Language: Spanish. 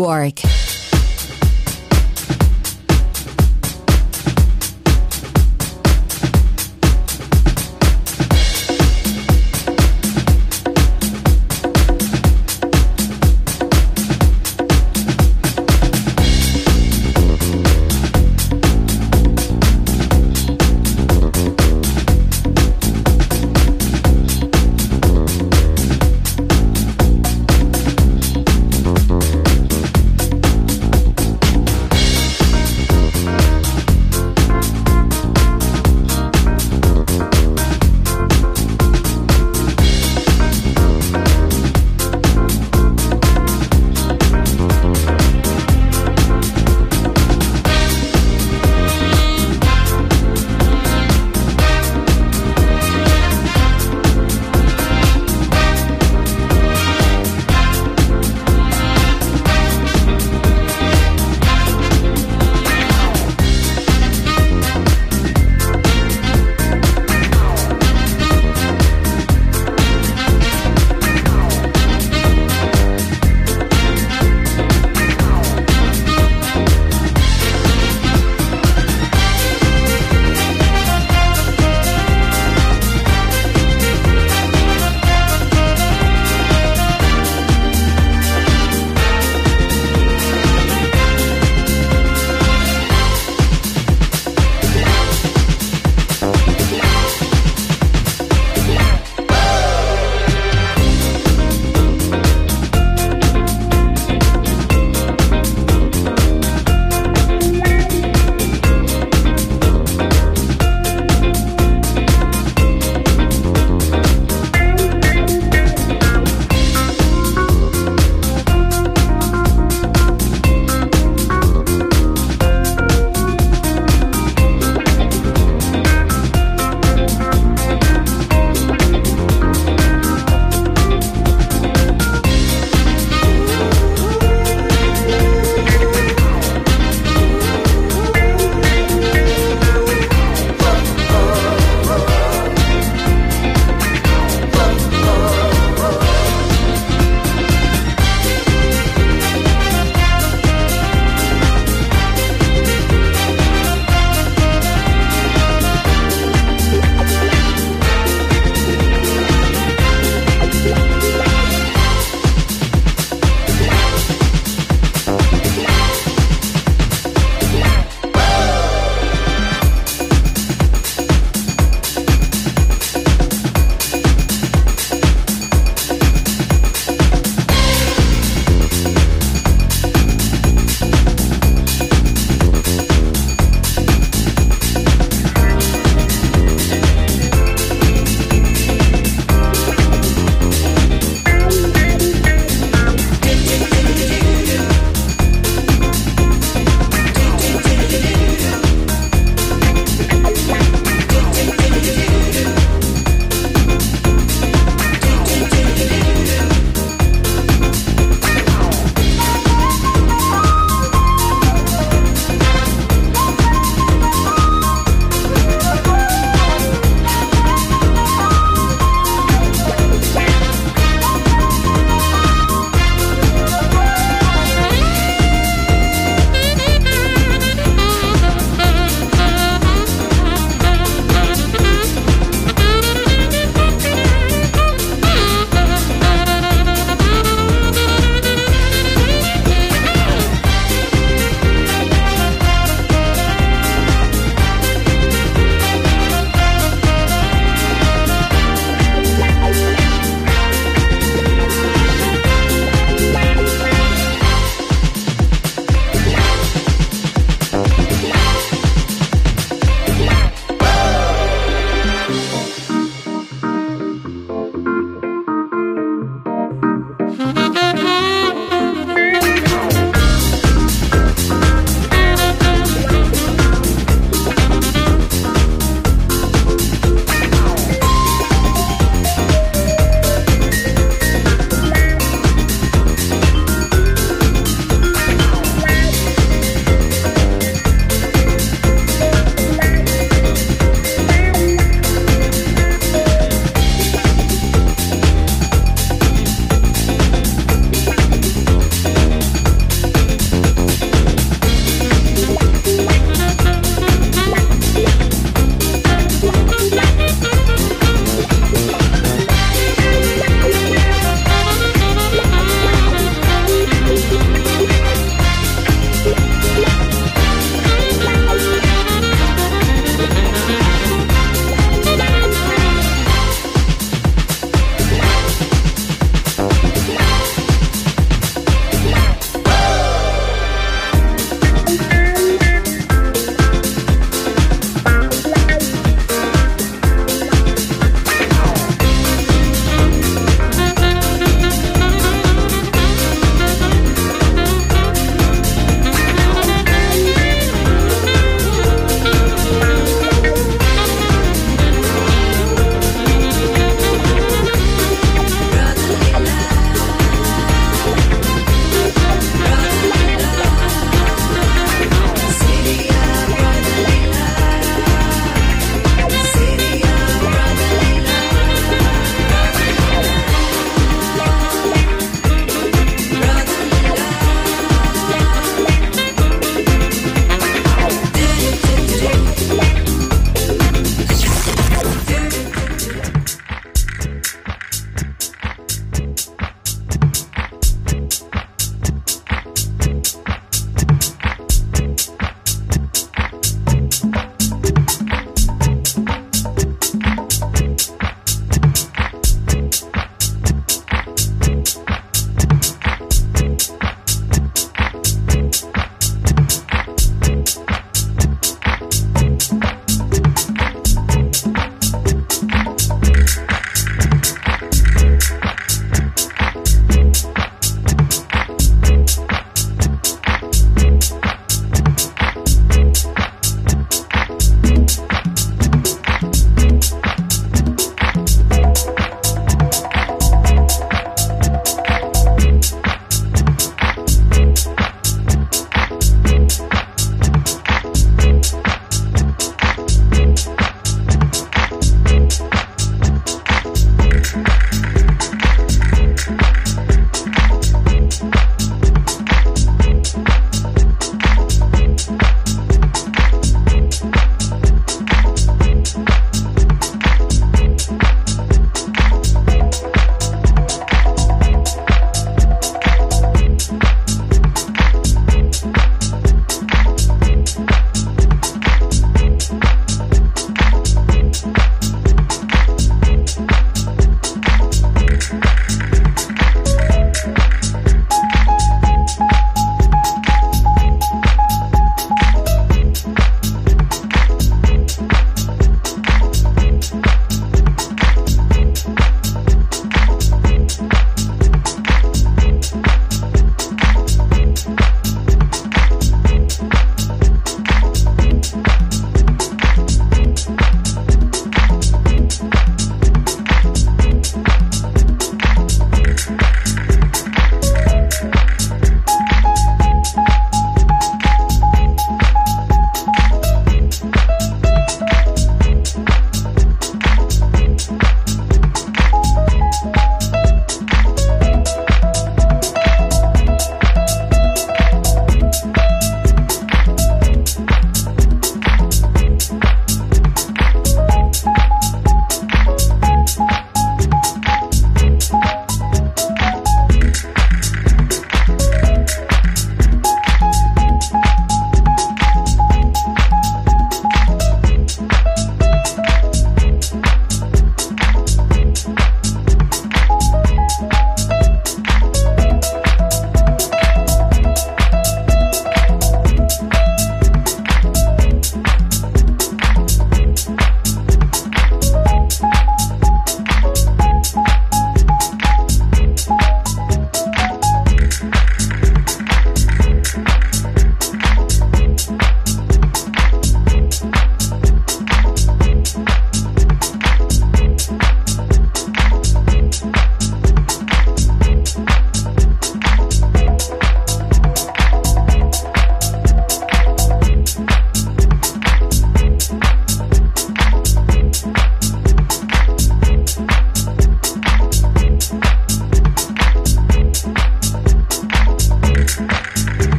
Network.